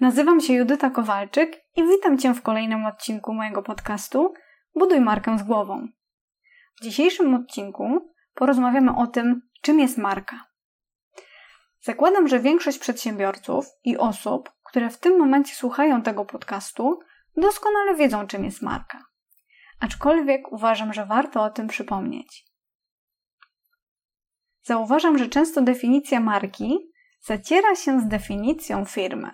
Nazywam się Judyta Kowalczyk i witam Cię w kolejnym odcinku mojego podcastu Buduj markę z głową. W dzisiejszym odcinku porozmawiamy o tym, czym jest marka. Zakładam, że większość przedsiębiorców i osób, które w tym momencie słuchają tego podcastu, doskonale wiedzą, czym jest marka. Aczkolwiek uważam, że warto o tym przypomnieć. Zauważam, że często definicja marki zaciera się z definicją firmy.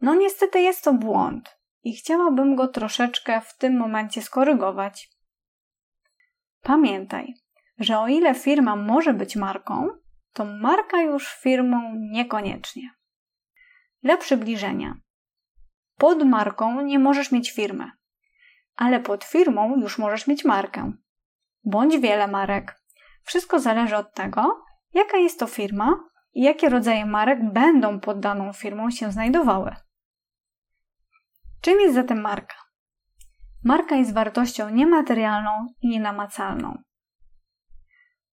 No niestety jest to błąd i chciałabym go troszeczkę w tym momencie skorygować. Pamiętaj, że o ile firma może być marką, to marka już firmą niekoniecznie. Dla przybliżenia. Pod marką nie możesz mieć firmy, ale pod firmą już możesz mieć markę. Bądź wiele marek. Wszystko zależy od tego, jaka jest to firma i jakie rodzaje marek będą pod daną firmą się znajdowały. Czym jest zatem marka? Marka jest wartością niematerialną i nienamacalną.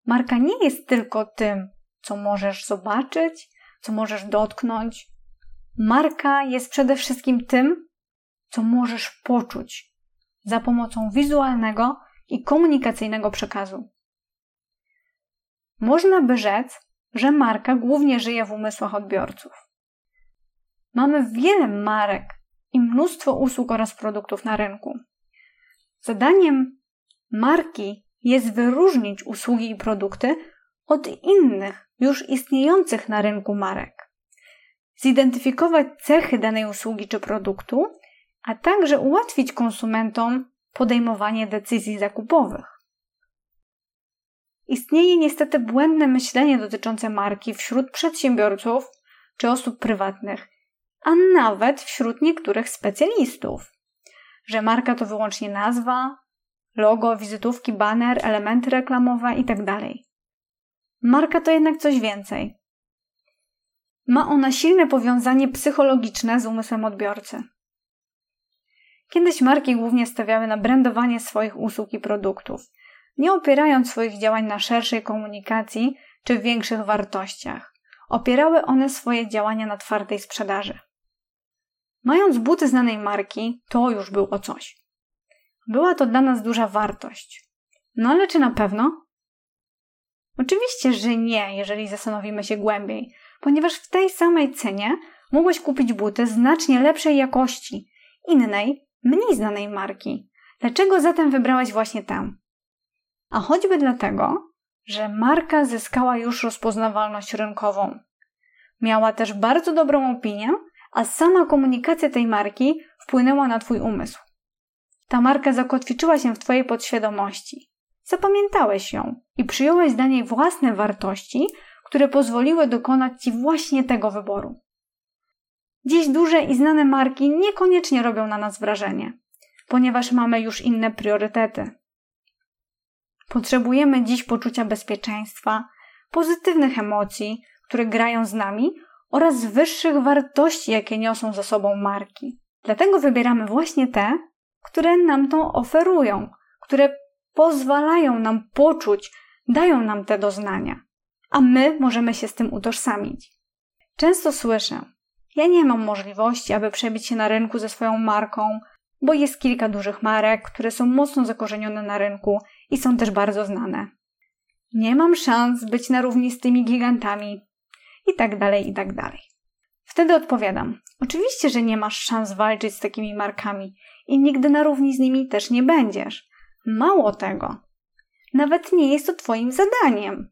Marka nie jest tylko tym, co możesz zobaczyć, co możesz dotknąć. Marka jest przede wszystkim tym, co możesz poczuć za pomocą wizualnego i komunikacyjnego przekazu. Można by rzec, że marka głównie żyje w umysłach odbiorców. Mamy wiele marek i mnóstwo usług oraz produktów na rynku. Zadaniem marki jest wyróżnić usługi i produkty od innych, już istniejących na rynku marek. Zidentyfikować cechy danej usługi czy produktu, a także ułatwić konsumentom podejmowanie decyzji zakupowych. Istnieje niestety błędne myślenie dotyczące marki wśród przedsiębiorców czy osób prywatnych, a nawet wśród niektórych specjalistów, że marka to wyłącznie nazwa, logo, wizytówki, baner, elementy reklamowe itd. Tak marka to jednak coś więcej. Ma ona silne powiązanie psychologiczne z umysłem odbiorcy. Kiedyś marki głównie stawiały na brandowanie swoich usług i produktów, nie opierając swoich działań na szerszej komunikacji czy większych wartościach. Opierały one swoje działania na twardej sprzedaży. Mając buty znanej marki, to już było coś. Była to dla nas duża wartość. No ale czy na pewno? Oczywiście, że nie, jeżeli zastanowimy się głębiej, ponieważ w tej samej cenie mogłeś kupić buty znacznie lepszej jakości, innej, mniej znanej marki. Dlaczego zatem wybrałeś właśnie tę? A choćby dlatego, że marka zyskała już rozpoznawalność rynkową. Miała też bardzo dobrą opinię, a sama komunikacja tej marki wpłynęła na Twój umysł. Ta marka zakotwiczyła się w Twojej podświadomości. Zapamiętałeś ją i przyjąłeś dla niej własne wartości, które pozwoliły dokonać Ci właśnie tego wyboru. Dziś duże i znane marki niekoniecznie robią na nas wrażenie, ponieważ mamy już inne priorytety. Potrzebujemy dziś poczucia bezpieczeństwa, pozytywnych emocji, które grają z nami oraz wyższych wartości, jakie niosą za sobą marki. Dlatego wybieramy właśnie te, które nam to oferują, które pozwalają nam poczuć, dają nam te doznania, a my możemy się z tym utożsamić. Często słyszę: Ja nie mam możliwości, aby przebić się na rynku ze swoją marką, bo jest kilka dużych marek, które są mocno zakorzenione na rynku i są też bardzo znane. Nie mam szans być na równi z tymi gigantami, i tak dalej, i tak dalej. Wtedy odpowiadam: Oczywiście, że nie masz szans walczyć z takimi markami i nigdy na równi z nimi też nie będziesz. Mało tego, nawet nie jest to Twoim zadaniem.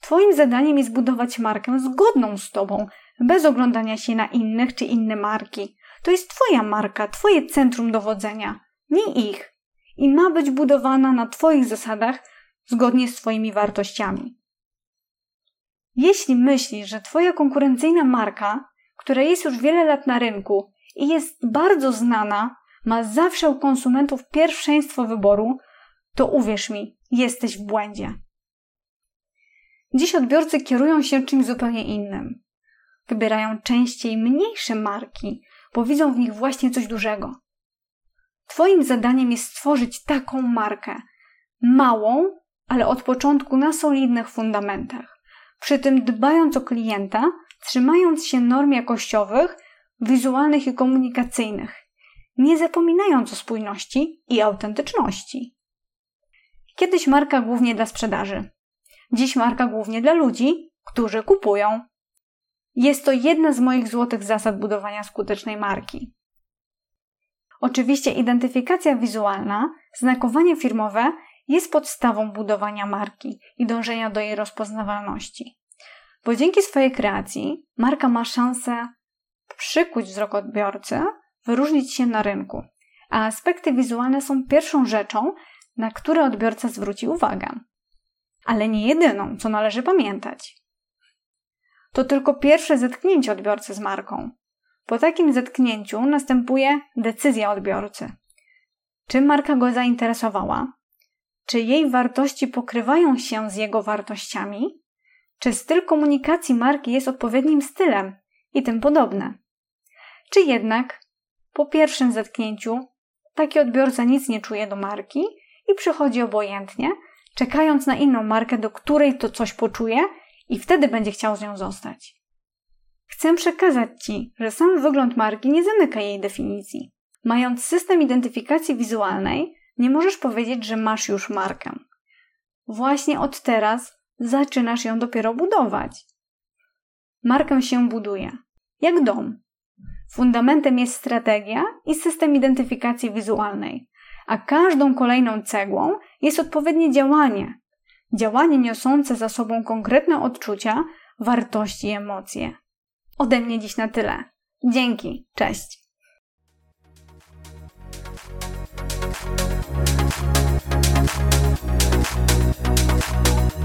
Twoim zadaniem jest budować markę zgodną z Tobą, bez oglądania się na innych czy inne marki. To jest Twoja marka, Twoje centrum dowodzenia, nie ich. I ma być budowana na Twoich zasadach, zgodnie z Twoimi wartościami. Jeśli myślisz, że Twoja konkurencyjna marka, która jest już wiele lat na rynku i jest bardzo znana, ma zawsze u konsumentów pierwszeństwo wyboru, to uwierz mi, jesteś w błędzie. Dziś odbiorcy kierują się czymś zupełnie innym. Wybierają częściej mniejsze marki, bo widzą w nich właśnie coś dużego. Twoim zadaniem jest stworzyć taką markę, małą, ale od początku na solidnych fundamentach przy tym dbając o klienta, trzymając się norm jakościowych, wizualnych i komunikacyjnych, nie zapominając o spójności i autentyczności. Kiedyś marka głównie dla sprzedaży, dziś marka głównie dla ludzi, którzy kupują. Jest to jedna z moich złotych zasad budowania skutecznej marki. Oczywiście identyfikacja wizualna, znakowanie firmowe jest podstawą budowania marki i dążenia do jej rozpoznawalności. Bo dzięki swojej kreacji marka ma szansę przykuć wzrok odbiorcy, wyróżnić się na rynku, a aspekty wizualne są pierwszą rzeczą, na które odbiorca zwróci uwagę. Ale nie jedyną, co należy pamiętać. To tylko pierwsze zetknięcie odbiorcy z marką. Po takim zetknięciu następuje decyzja odbiorcy. Czy marka go zainteresowała? Czy jej wartości pokrywają się z jego wartościami? Czy styl komunikacji marki jest odpowiednim stylem i tym podobne? Czy jednak po pierwszym zetknięciu taki odbiorca nic nie czuje do marki i przychodzi obojętnie, czekając na inną markę, do której to coś poczuje i wtedy będzie chciał z nią zostać? Chcę przekazać Ci, że sam wygląd marki nie zamyka jej definicji. Mając system identyfikacji wizualnej, nie możesz powiedzieć, że masz już markę. Właśnie od teraz zaczynasz ją dopiero budować. Markę się buduje, jak dom. Fundamentem jest strategia i system identyfikacji wizualnej, a każdą kolejną cegłą jest odpowiednie działanie. Działanie niosące za sobą konkretne odczucia, wartości i emocje. Ode mnie dziś na tyle. Dzięki, cześć. Thank you.